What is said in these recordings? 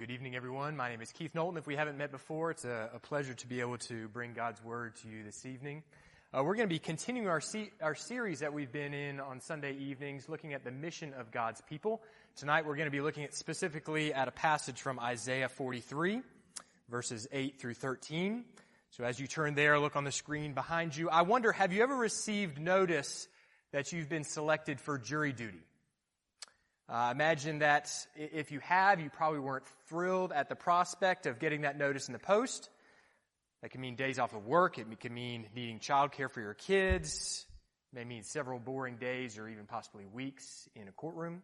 good evening, everyone. My name is Keith Knowlton. If we haven't met before, it's a, a pleasure to be able to bring God's Word to you this evening. Uh, we're going to be continuing our, se- our series that we've been in on Sunday evenings, looking at the mission of God's people. Tonight, we're going to be looking at specifically at a passage from Isaiah 43, verses 8 through 13. So as you turn there, look on the screen behind you. I wonder, have you ever received notice that you've been selected for jury duty? Uh, imagine that if you have, you probably weren't thrilled at the prospect of getting that notice in the post. That can mean days off of work. It can mean needing childcare for your kids. It may mean several boring days or even possibly weeks in a courtroom.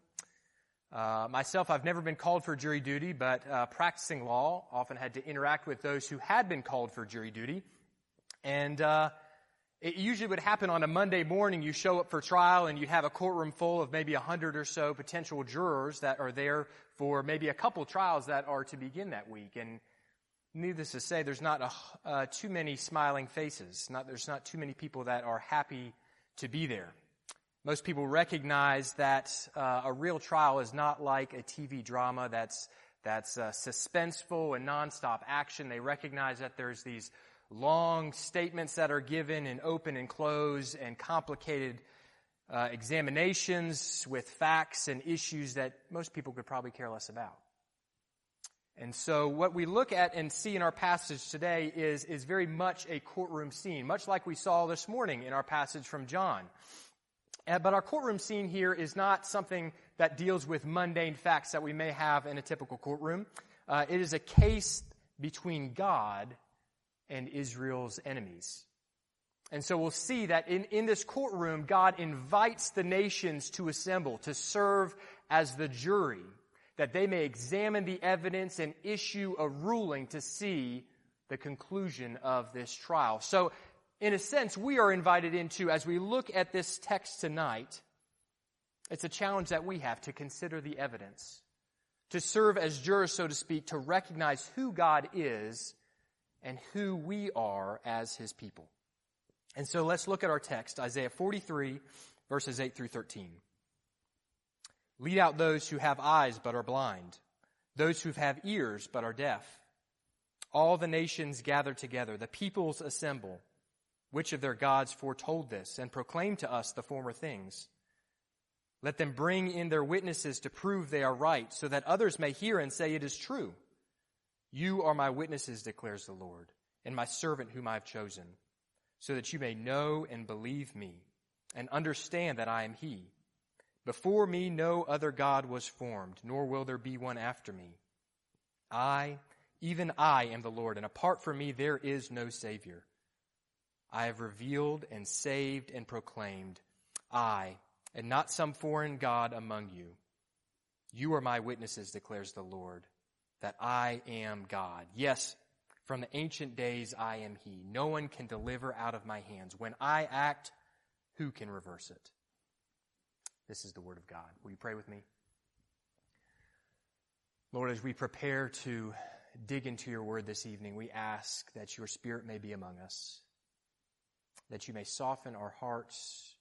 Uh, myself, I've never been called for jury duty, but uh, practicing law often had to interact with those who had been called for jury duty. And uh, it usually would happen on a Monday morning. You show up for trial and you have a courtroom full of maybe a hundred or so potential jurors that are there for maybe a couple trials that are to begin that week. And needless to say, there's not a, uh, too many smiling faces. Not, there's not too many people that are happy to be there. Most people recognize that uh, a real trial is not like a TV drama that's that's uh, suspenseful and nonstop action. They recognize that there's these long statements that are given and open and close and complicated uh, examinations with facts and issues that most people could probably care less about. And so what we look at and see in our passage today is, is very much a courtroom scene, much like we saw this morning in our passage from John. Uh, but our courtroom scene here is not something that deals with mundane facts that we may have in a typical courtroom. Uh, it is a case between God and Israel's enemies. And so we'll see that in, in this courtroom, God invites the nations to assemble, to serve as the jury, that they may examine the evidence and issue a ruling to see the conclusion of this trial. So, in a sense, we are invited into, as we look at this text tonight, it's a challenge that we have to consider the evidence, to serve as jurors, so to speak, to recognize who God is and who we are as his people. And so let's look at our text, Isaiah 43, verses 8 through 13. Lead out those who have eyes but are blind, those who have ears but are deaf. All the nations gather together, the peoples assemble. Which of their gods foretold this and proclaimed to us the former things? Let them bring in their witnesses to prove they are right, so that others may hear and say it is true. You are my witnesses, declares the Lord, and my servant whom I have chosen, so that you may know and believe me, and understand that I am he. Before me no other God was formed, nor will there be one after me. I, even I, am the Lord, and apart from me there is no Savior. I have revealed and saved and proclaimed, I, and not some foreign God among you. You are my witnesses, declares the Lord that I am God. Yes, from the ancient days I am He. No one can deliver out of my hands. When I act, who can reverse it? This is the Word of God. Will you pray with me? Lord, as we prepare to dig into your Word this evening, we ask that your Spirit may be among us, that you may soften our hearts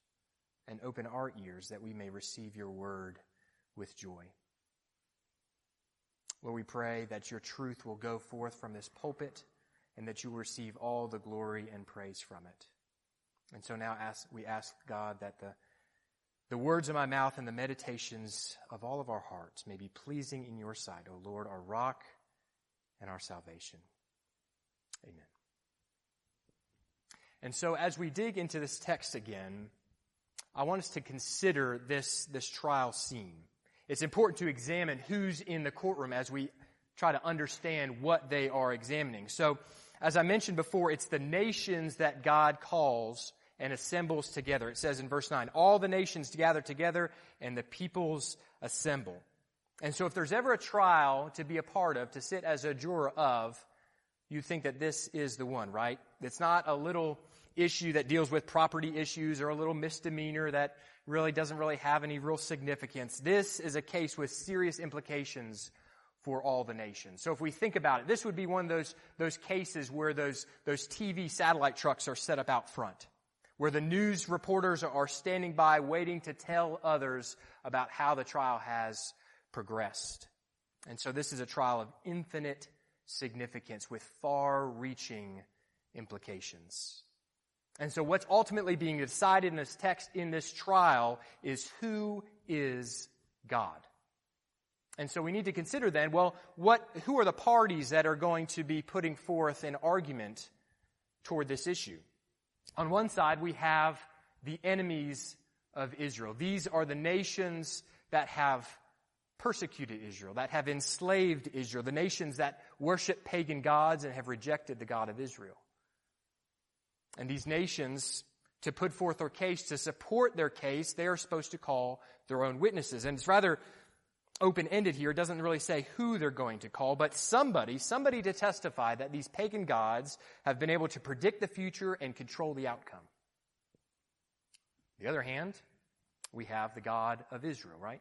and open our ears, that we may receive your Word with joy. Lord, we pray that your truth will go forth from this pulpit and that you will receive all the glory and praise from it. And so now ask, we ask God that the, the words of my mouth and the meditations of all of our hearts may be pleasing in your sight, O Lord, our rock and our salvation. Amen. And so as we dig into this text again, I want us to consider this, this trial scene it's important to examine who's in the courtroom as we try to understand what they are examining. So, as I mentioned before, it's the nations that God calls and assembles together. It says in verse 9, all the nations gather together and the peoples assemble. And so if there's ever a trial to be a part of, to sit as a juror of, you think that this is the one, right? It's not a little issue that deals with property issues or a little misdemeanor that really doesn't really have any real significance. This is a case with serious implications for all the nations. So if we think about it, this would be one of those, those cases where those, those TV satellite trucks are set up out front, where the news reporters are standing by waiting to tell others about how the trial has progressed. And so this is a trial of infinite significance with far reaching implications. And so what's ultimately being decided in this text, in this trial, is who is God? And so we need to consider then, well, what, who are the parties that are going to be putting forth an argument toward this issue? On one side, we have the enemies of Israel. These are the nations that have persecuted Israel, that have enslaved Israel, the nations that worship pagan gods and have rejected the God of Israel. And these nations, to put forth their case, to support their case, they are supposed to call their own witnesses. And it's rather open ended here. It doesn't really say who they're going to call, but somebody, somebody to testify that these pagan gods have been able to predict the future and control the outcome. On the other hand, we have the God of Israel, right?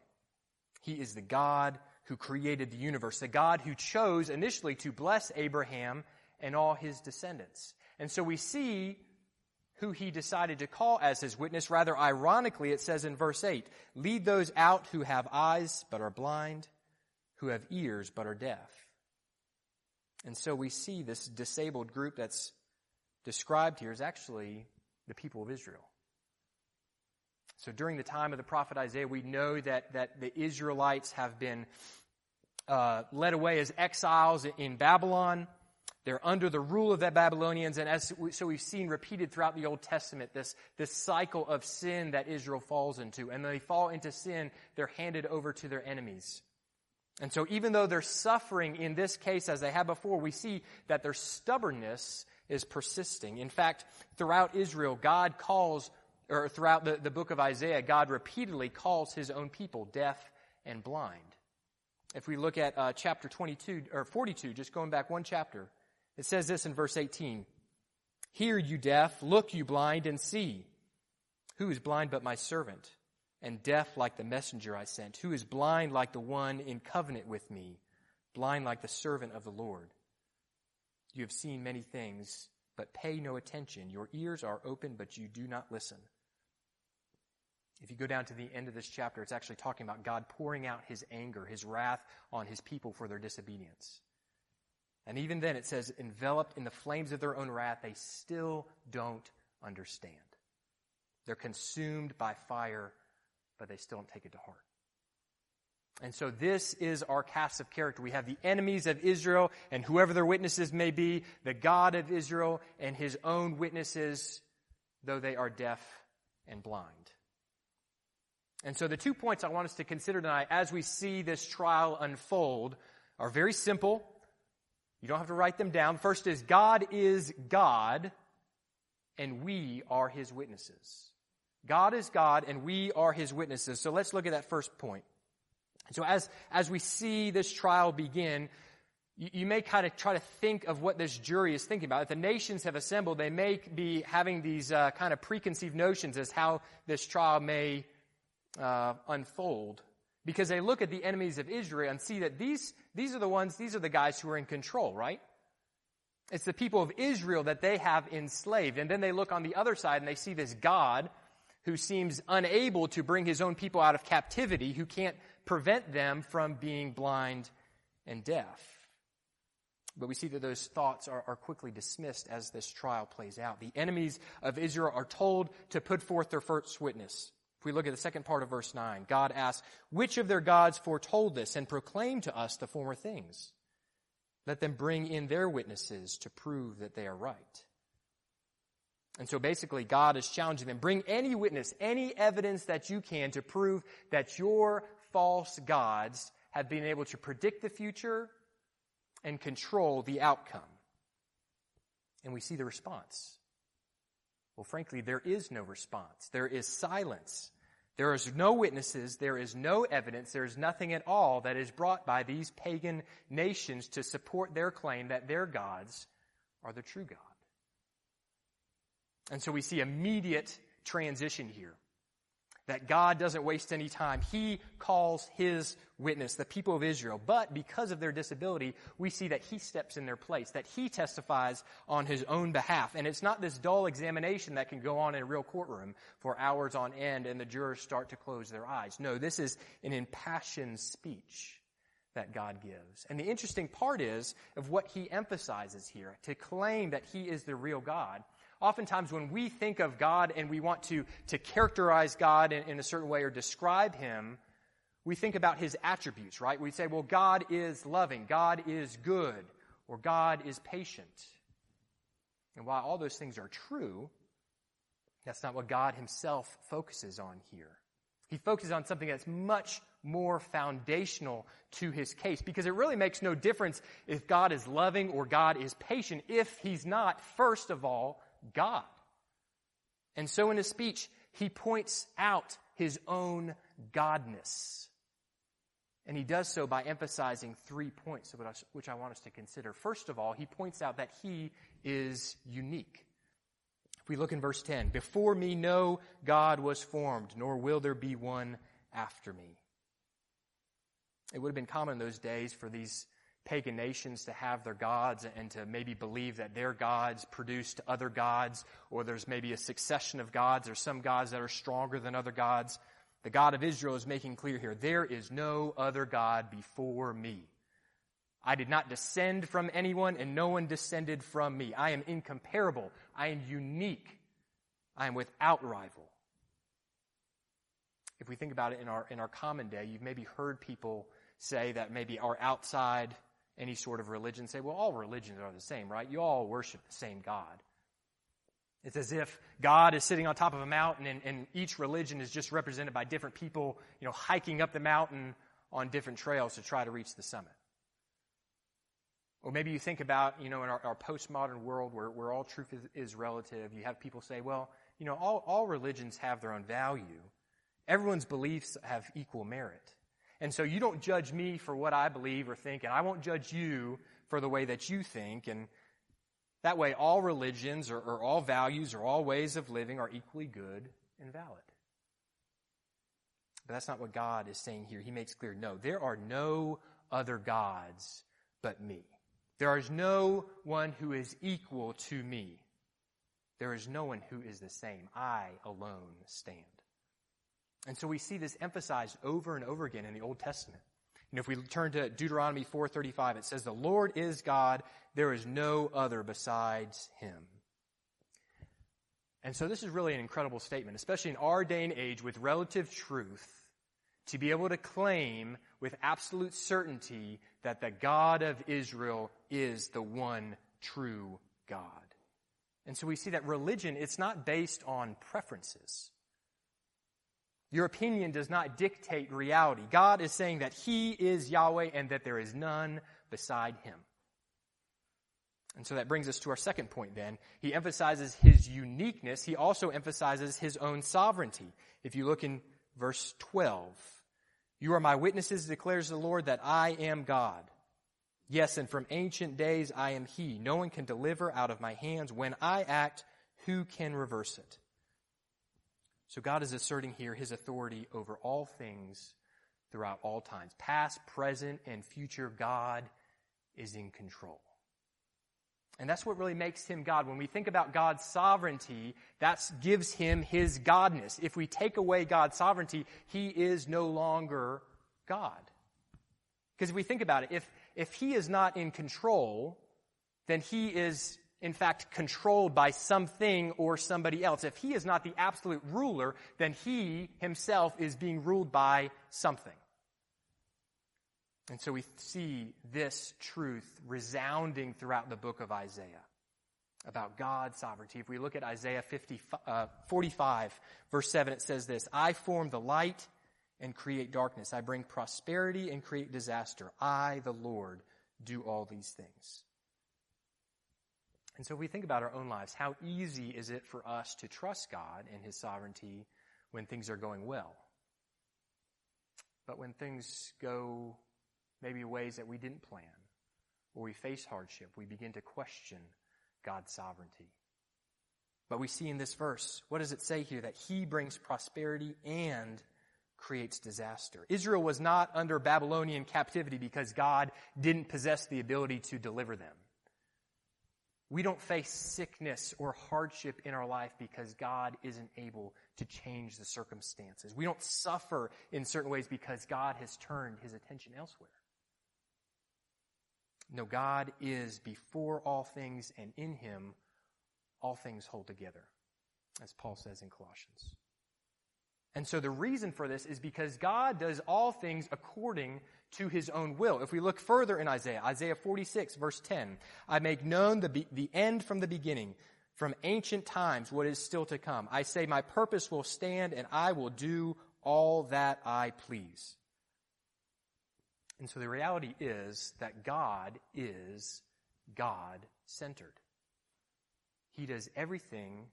He is the God who created the universe, the God who chose initially to bless Abraham and all his descendants. And so we see who he decided to call as his witness. Rather ironically, it says in verse 8, lead those out who have eyes but are blind, who have ears but are deaf. And so we see this disabled group that's described here is actually the people of Israel. So during the time of the prophet Isaiah, we know that, that the Israelites have been uh, led away as exiles in Babylon. They're under the rule of the Babylonians, and as we, so we've seen repeated throughout the Old Testament this, this cycle of sin that Israel falls into. And they fall into sin, they're handed over to their enemies. And so even though they're suffering in this case as they have before, we see that their stubbornness is persisting. In fact, throughout Israel, God calls, or throughout the, the book of Isaiah, God repeatedly calls his own people deaf and blind. If we look at uh, chapter 22, or 42, just going back one chapter, it says this in verse 18 Hear, you deaf, look, you blind, and see. Who is blind but my servant, and deaf like the messenger I sent? Who is blind like the one in covenant with me, blind like the servant of the Lord? You have seen many things, but pay no attention. Your ears are open, but you do not listen. If you go down to the end of this chapter, it's actually talking about God pouring out his anger, his wrath on his people for their disobedience. And even then, it says, enveloped in the flames of their own wrath, they still don't understand. They're consumed by fire, but they still don't take it to heart. And so this is our cast of character. We have the enemies of Israel and whoever their witnesses may be, the God of Israel and his own witnesses, though they are deaf and blind. And so the two points I want us to consider tonight as we see this trial unfold are very simple you don't have to write them down. First is God is God, and we are his witnesses. God is God, and we are his witnesses. So let's look at that first point. So as, as we see this trial begin, you, you may kind of try to think of what this jury is thinking about. If the nations have assembled, they may be having these uh, kind of preconceived notions as how this trial may uh, unfold because they look at the enemies of Israel and see that these, these are the ones, these are the guys who are in control, right? It's the people of Israel that they have enslaved. And then they look on the other side and they see this God who seems unable to bring his own people out of captivity, who can't prevent them from being blind and deaf. But we see that those thoughts are, are, quickly dismissed as this trial plays out. The enemies of Israel are told to put forth their first witness. If we look at the second part of verse 9, God asks, Which of their gods foretold this and proclaimed to us the former things? Let them bring in their witnesses to prove that they are right. And so basically, God is challenging them. Bring any witness, any evidence that you can to prove that your false gods have been able to predict the future and control the outcome. And we see the response. Well, frankly, there is no response. There is silence. There is no witnesses, there is no evidence, there is nothing at all that is brought by these pagan nations to support their claim that their gods are the true God. And so we see immediate transition here that God doesn't waste any time. He calls his witness, the people of Israel. But because of their disability, we see that he steps in their place, that he testifies on his own behalf. And it's not this dull examination that can go on in a real courtroom for hours on end and the jurors start to close their eyes. No, this is an impassioned speech that God gives. And the interesting part is of what he emphasizes here to claim that he is the real God. Oftentimes, when we think of God and we want to, to characterize God in, in a certain way or describe him, we think about his attributes, right? We say, well, God is loving, God is good, or God is patient. And while all those things are true, that's not what God himself focuses on here. He focuses on something that's much more foundational to his case because it really makes no difference if God is loving or God is patient if he's not, first of all, God. And so in his speech, he points out his own godness. And he does so by emphasizing three points, which I want us to consider. First of all, he points out that he is unique. If we look in verse 10, before me no God was formed, nor will there be one after me. It would have been common in those days for these pagan nations to have their gods and to maybe believe that their gods produced other gods, or there's maybe a succession of gods, or some gods that are stronger than other gods. The God of Israel is making clear here there is no other God before me. I did not descend from anyone, and no one descended from me. I am incomparable. I am unique. I am without rival. If we think about it in our, in our common day, you've maybe heard people say that maybe our outside any sort of religion say, well, all religions are the same, right? You all worship the same God. It's as if God is sitting on top of a mountain and, and, each religion is just represented by different people, you know, hiking up the mountain on different trails to try to reach the summit. Or maybe you think about, you know, in our, our postmodern world where, where all truth is, is relative, you have people say, well, you know, all, all religions have their own value. Everyone's beliefs have equal merit. And so you don't judge me for what I believe or think, and I won't judge you for the way that you think. And that way, all religions or, or all values or all ways of living are equally good and valid. But that's not what God is saying here. He makes clear no, there are no other gods but me. There is no one who is equal to me. There is no one who is the same. I alone stand. And so we see this emphasized over and over again in the Old Testament. And if we turn to Deuteronomy 4:35, it says, "The Lord is God; there is no other besides him." And so this is really an incredible statement, especially in our day and age with relative truth, to be able to claim with absolute certainty that the God of Israel is the one true God. And so we see that religion, it's not based on preferences. Your opinion does not dictate reality. God is saying that He is Yahweh and that there is none beside Him. And so that brings us to our second point then. He emphasizes His uniqueness. He also emphasizes His own sovereignty. If you look in verse 12, You are my witnesses, declares the Lord, that I am God. Yes, and from ancient days I am He. No one can deliver out of my hands. When I act, who can reverse it? So God is asserting here his authority over all things throughout all times. Past, present, and future, God is in control. And that's what really makes him God. When we think about God's sovereignty, that gives him his godness. If we take away God's sovereignty, he is no longer God. Because if we think about it, if, if he is not in control, then he is in fact, controlled by something or somebody else. If he is not the absolute ruler, then he himself is being ruled by something. And so we see this truth resounding throughout the book of Isaiah about God's sovereignty. If we look at Isaiah 50, uh, 45, verse 7, it says this I form the light and create darkness. I bring prosperity and create disaster. I, the Lord, do all these things. And so if we think about our own lives, how easy is it for us to trust God and His sovereignty when things are going well? But when things go maybe ways that we didn't plan, or we face hardship, we begin to question God's sovereignty. But we see in this verse, what does it say here? That He brings prosperity and creates disaster. Israel was not under Babylonian captivity because God didn't possess the ability to deliver them. We don't face sickness or hardship in our life because God isn't able to change the circumstances. We don't suffer in certain ways because God has turned his attention elsewhere. No, God is before all things, and in him all things hold together, as Paul says in Colossians. And so the reason for this is because God does all things according to his own will. If we look further in Isaiah, Isaiah 46, verse 10, I make known the, be- the end from the beginning, from ancient times, what is still to come. I say, My purpose will stand, and I will do all that I please. And so the reality is that God is God centered. He does everything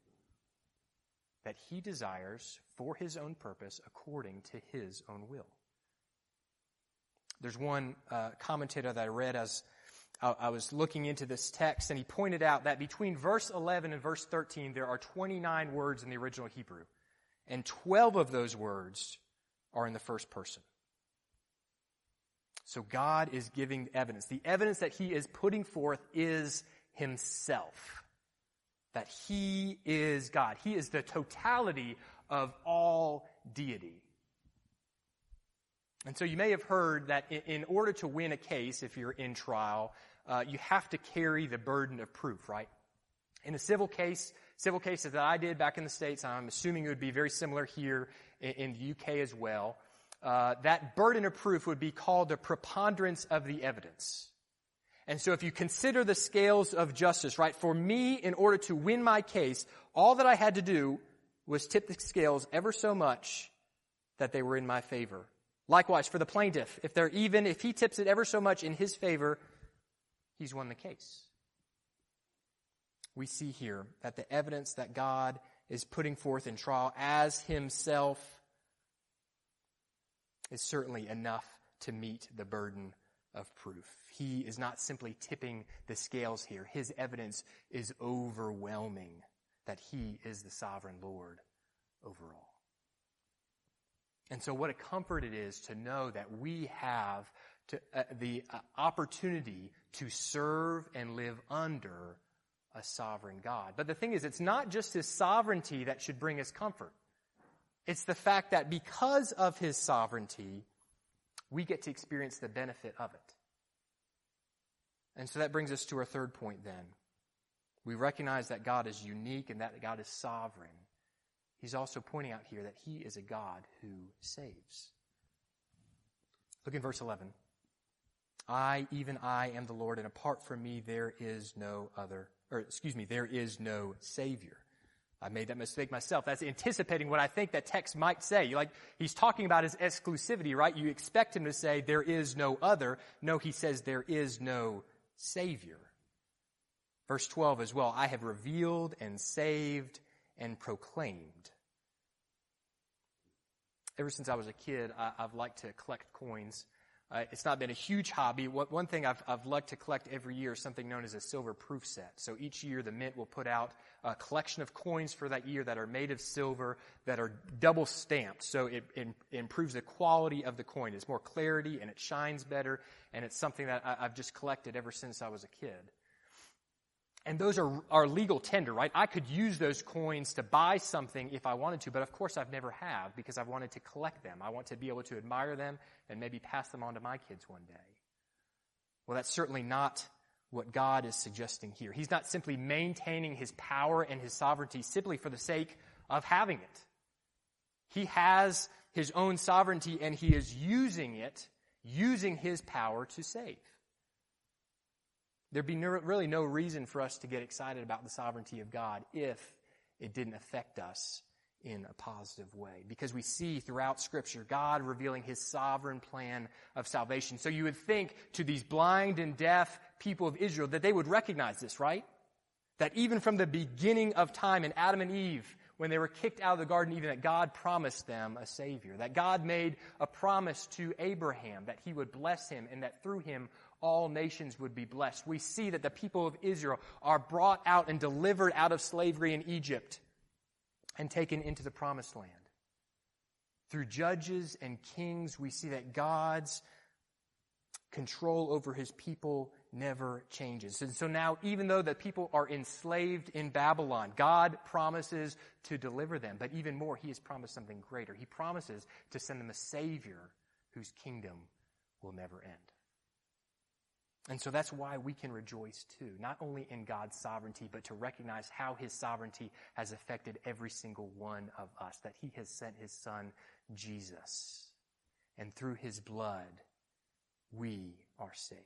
that he desires for his own purpose according to his own will. There's one uh, commentator that I read as I, I was looking into this text, and he pointed out that between verse 11 and verse 13, there are 29 words in the original Hebrew, and 12 of those words are in the first person. So God is giving evidence. The evidence that he is putting forth is himself. That he is God. He is the totality of all deity. And so you may have heard that in, order to win a case, if you're in trial, uh, you have to carry the burden of proof, right? In a civil case, civil cases that I did back in the States, I'm assuming it would be very similar here in, the UK as well. Uh, that burden of proof would be called the preponderance of the evidence. And so if you consider the scales of justice, right, for me, in order to win my case, all that I had to do was tip the scales ever so much that they were in my favor. Likewise, for the plaintiff, if they're even, if he tips it ever so much in his favor, he's won the case. We see here that the evidence that God is putting forth in trial as himself is certainly enough to meet the burden of proof. He is not simply tipping the scales here. His evidence is overwhelming that he is the sovereign Lord over all. And so, what a comfort it is to know that we have to, uh, the uh, opportunity to serve and live under a sovereign God. But the thing is, it's not just his sovereignty that should bring us comfort. It's the fact that because of his sovereignty, we get to experience the benefit of it. And so that brings us to our third point then. We recognize that God is unique and that God is sovereign. He's also pointing out here that he is a God who saves. Look in verse 11. I, even I, am the Lord, and apart from me there is no other, or excuse me, there is no Savior. I made that mistake myself. That's anticipating what I think that text might say. Like, he's talking about his exclusivity, right? You expect him to say, there is no other. No, he says, there is no Savior. Verse 12 as well, I have revealed and saved and proclaimed. Ever since I was a kid, I, have liked to collect coins. Uh, it's not been a huge hobby. What, one thing I've, I've liked to collect every year is something known as a silver proof set. So each year the mint will put out a collection of coins for that year that are made of silver, that are double stamped. So it, it, improves the quality of the coin. It's more clarity and it shines better. And it's something that I, I've just collected ever since I was a kid. And those are, are legal tender, right? I could use those coins to buy something if I wanted to, but of course I've never have because I've wanted to collect them. I want to be able to admire them and maybe pass them on to my kids one day. Well, that's certainly not what God is suggesting here. He's not simply maintaining his power and his sovereignty simply for the sake of having it. He has his own sovereignty and he is using it, using his power to save. There'd be no, really no reason for us to get excited about the sovereignty of God if it didn't affect us in a positive way. Because we see throughout Scripture God revealing His sovereign plan of salvation. So you would think to these blind and deaf people of Israel that they would recognize this, right? That even from the beginning of time in Adam and Eve, when they were kicked out of the Garden even that God promised them a Savior. That God made a promise to Abraham that He would bless him and that through him all nations would be blessed. We see that the people of Israel are brought out and delivered out of slavery in Egypt and taken into the promised land. Through judges and kings, we see that God's control over his people never changes. And so now, even though the people are enslaved in Babylon, God promises to deliver them. But even more, he has promised something greater. He promises to send them a Savior whose kingdom will never end. And so that's why we can rejoice too, not only in God's sovereignty, but to recognize how his sovereignty has affected every single one of us, that he has sent his son, Jesus. And through his blood, we are saved.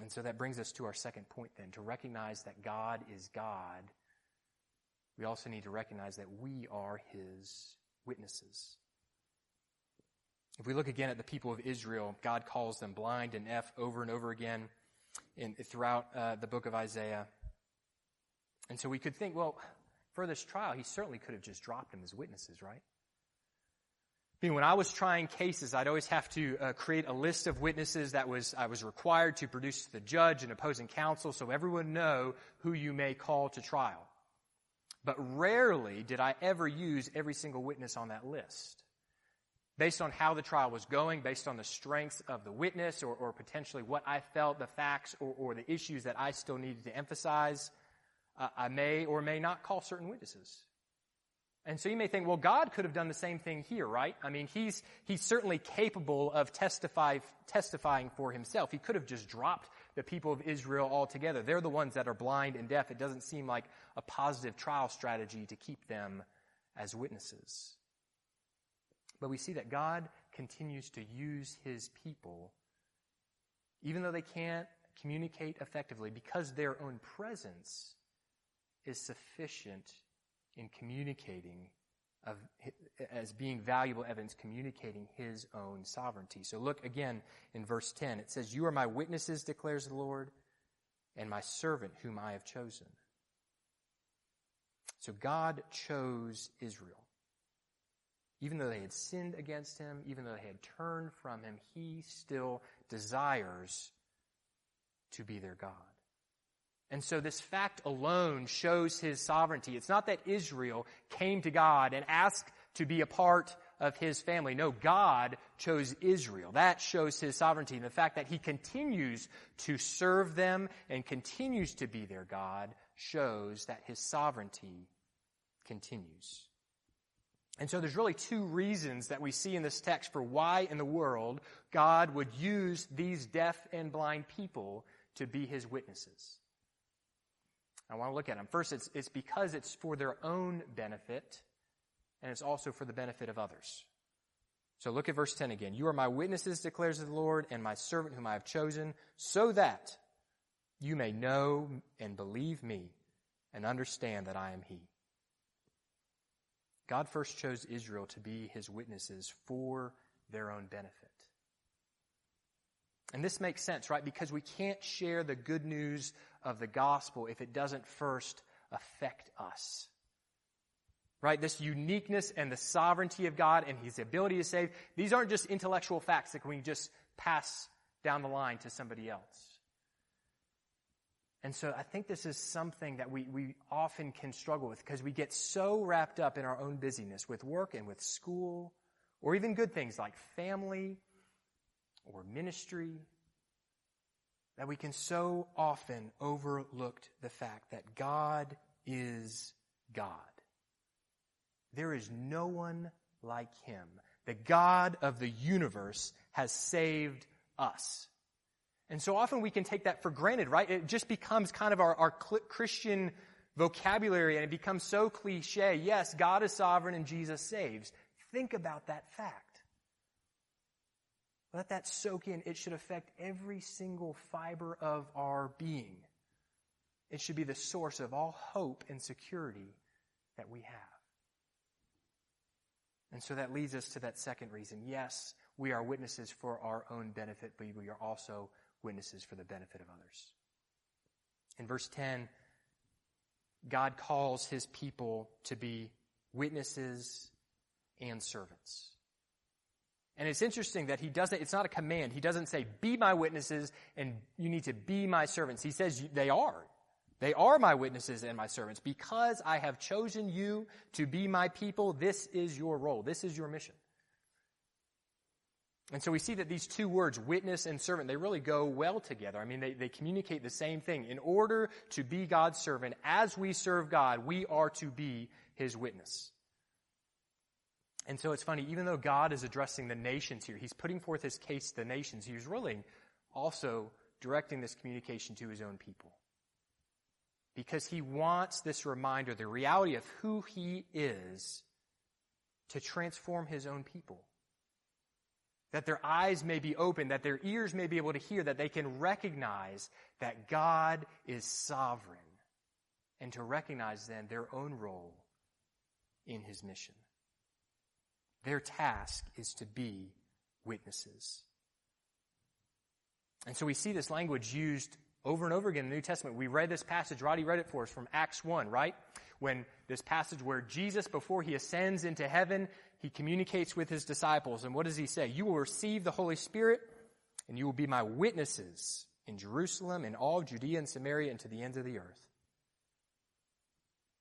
And so that brings us to our second point then. To recognize that God is God, we also need to recognize that we are his witnesses. If we look again at the people of Israel, God calls them blind and deaf over and over again in, throughout uh, the book of Isaiah. And so we could think, well, for this trial, he certainly could have just dropped them as witnesses, right? I mean, when I was trying cases, I'd always have to uh, create a list of witnesses that was I was required to produce to the judge and opposing counsel, so everyone know who you may call to trial. But rarely did I ever use every single witness on that list. Based on how the trial was going, based on the strengths of the witness, or, or potentially what I felt, the facts, or, or, the issues that I still needed to emphasize, uh, I may or may not call certain witnesses. And so you may think, well, God could have done the same thing here, right? I mean, he's, he's certainly capable of testify, testifying for himself. He could have just dropped the people of Israel altogether. They're the ones that are blind and deaf. It doesn't seem like a positive trial strategy to keep them as witnesses. But we see that God continues to use his people, even though they can't communicate effectively, because their own presence is sufficient in communicating of, as being valuable evidence, communicating his own sovereignty. So look again in verse 10. It says, You are my witnesses, declares the Lord, and my servant whom I have chosen. So God chose Israel. Even though they had sinned against him, even though they had turned from him, he still desires to be their God. And so this fact alone shows his sovereignty. It's not that Israel came to God and asked to be a part of his family. No, God chose Israel. That shows his sovereignty. And the fact that he continues to serve them and continues to be their God shows that his sovereignty continues. And so there's really two reasons that we see in this text for why in the world God would use these deaf and blind people to be his witnesses. I want to look at them. First, it's, it's because it's for their own benefit, and it's also for the benefit of others. So look at verse 10 again. You are my witnesses, declares the Lord, and my servant whom I have chosen, so that you may know and believe me and understand that I am He. God first chose Israel to be His witnesses for their own benefit. And this makes sense, right? Because we can't share the good news of the gospel if it doesn't first affect us. Right? This uniqueness and the sovereignty of God and His ability to save, these aren't just intellectual facts that we can just pass down the line to somebody else. And so I think this is something that we, we often can struggle with because we get so wrapped up in our own busyness with work and with school or even good things like family or ministry that we can so often overlook the fact that God is God. There is no one like him. The God of the universe has saved us. And so often we can take that for granted, right? It just becomes kind of our, our Christian vocabulary and it becomes so cliche. Yes, God is sovereign and Jesus saves. Think about that fact. Let that soak in. It should affect every single fiber of our being. It should be the source of all hope and security that we have. And so that leads us to that second reason. Yes, we are witnesses for our own benefit, but we are also witnesses for the benefit of others. In verse 10, God calls his people to be witnesses and servants. And it's interesting that he doesn't, it's not a command. He doesn't say, be my witnesses and you need to be my servants. He says they are. They are my witnesses and my servants. Because I have chosen you to be my people, this is your role. This is your mission. And so we see that these two words, witness and servant, they really go well together. I mean, they, they communicate the same thing. In order to be God's servant, as we serve God, we are to be his witness. And so it's funny, even though God is addressing the nations here, he's putting forth his case to the nations, he's really also directing this communication to his own people. Because he wants this reminder, the reality of who he is, to transform his own people. That their eyes may be open, that their ears may be able to hear, that they can recognize that God is sovereign, and to recognize then their own role in his mission. Their task is to be witnesses. And so we see this language used over and over again in the New Testament. We read this passage, Roddy read it for us from Acts 1, right? When this passage where Jesus, before he ascends into heaven, he communicates with his disciples. And what does he say? You will receive the Holy Spirit and you will be my witnesses in Jerusalem and all Judea and Samaria and to the ends of the earth.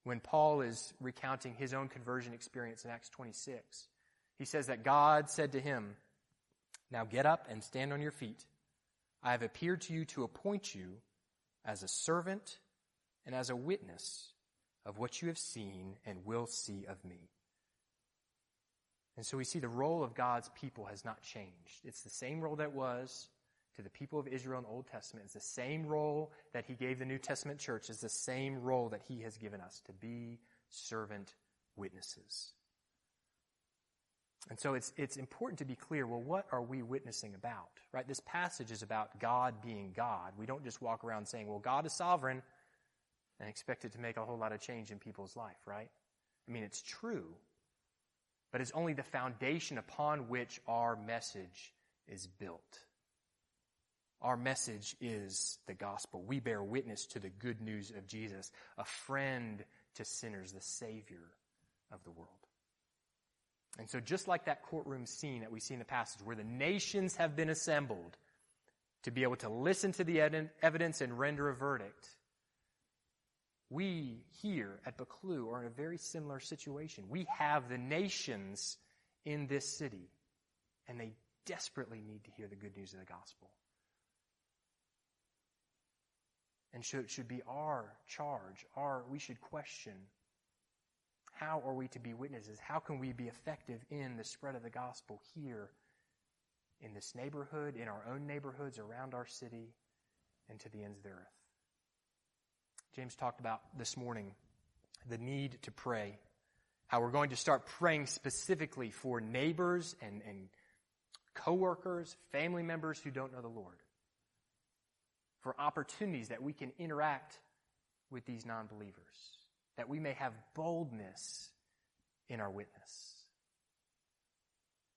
When Paul is recounting his own conversion experience in Acts 26, he says that God said to him, Now get up and stand on your feet. I have appeared to you to appoint you as a servant and as a witness of what you have seen and will see of me. And so we see the role of God's people has not changed. It's the same role that was to the people of Israel in the Old Testament. It's the same role that he gave the New Testament church. It's the same role that he has given us to be servant witnesses. And so it's, it's important to be clear, well, what are we witnessing about? Right? This passage is about God being God. We don't just walk around saying, well, God is sovereign and expect it to make a whole lot of change in people's life, right? I mean, it's true, but it's only the foundation upon which our message is built. Our message is the gospel. We bear witness to the good news of Jesus, a friend to sinners, the Savior of the world. And so, just like that courtroom scene that we see in the passage where the nations have been assembled to be able to listen to the evidence and render a verdict, we here at Buccleuch are in a very similar situation. We have the nations in this city, and they desperately need to hear the good news of the gospel. And so it should be our charge, our, we should question how are we to be witnesses? How can we be effective in the spread of the gospel here in this neighborhood, in our own neighborhoods, around our city, and to the ends of the earth? James talked about this morning the need to pray. How we're going to start praying specifically for neighbors and, and coworkers, family members who don't know the Lord. For opportunities that we can interact with these non believers that we may have boldness in our witness.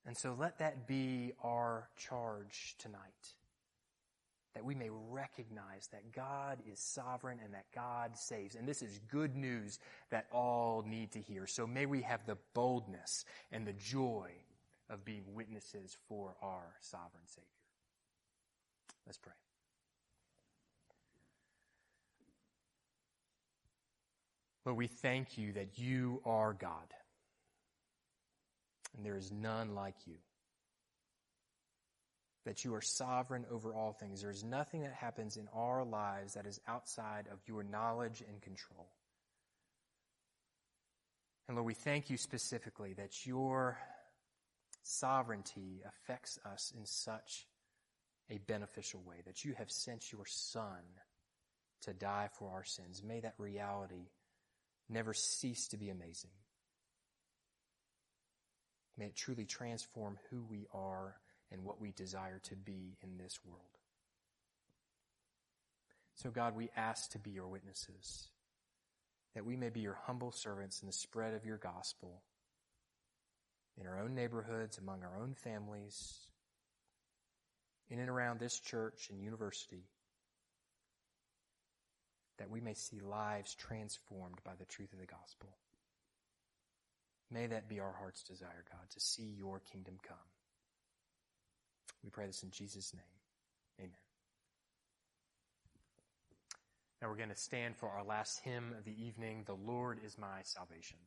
And so let that be our charge tonight. That we may recognize that God is sovereign and that God saves. And this is good news that all need to hear. So may we have the boldness and the joy of being witnesses for our sovereign Savior. Let's pray. Lord, we thank you that you are God. And there is none like you. That you are sovereign over all things. There is nothing that happens in our lives that is outside of your knowledge and control. And Lord, we thank you specifically that your sovereignty affects us in such a beneficial way, that you have sent your Son to die for our sins. May that reality never cease to be amazing. May it truly transform who we are and what we desire to be in this world. So, God, we ask to be your witnesses, that we may be your humble servants in the spread of your gospel in our own neighborhoods, among our own families, in and around this church and university that we may see lives transformed by the truth of the gospel. May that be our heart's desire, God, to see your kingdom come. We pray this in Jesus' name. Amen. Now we're going to stand for our last hymn of the evening, The Lord is My Salvation.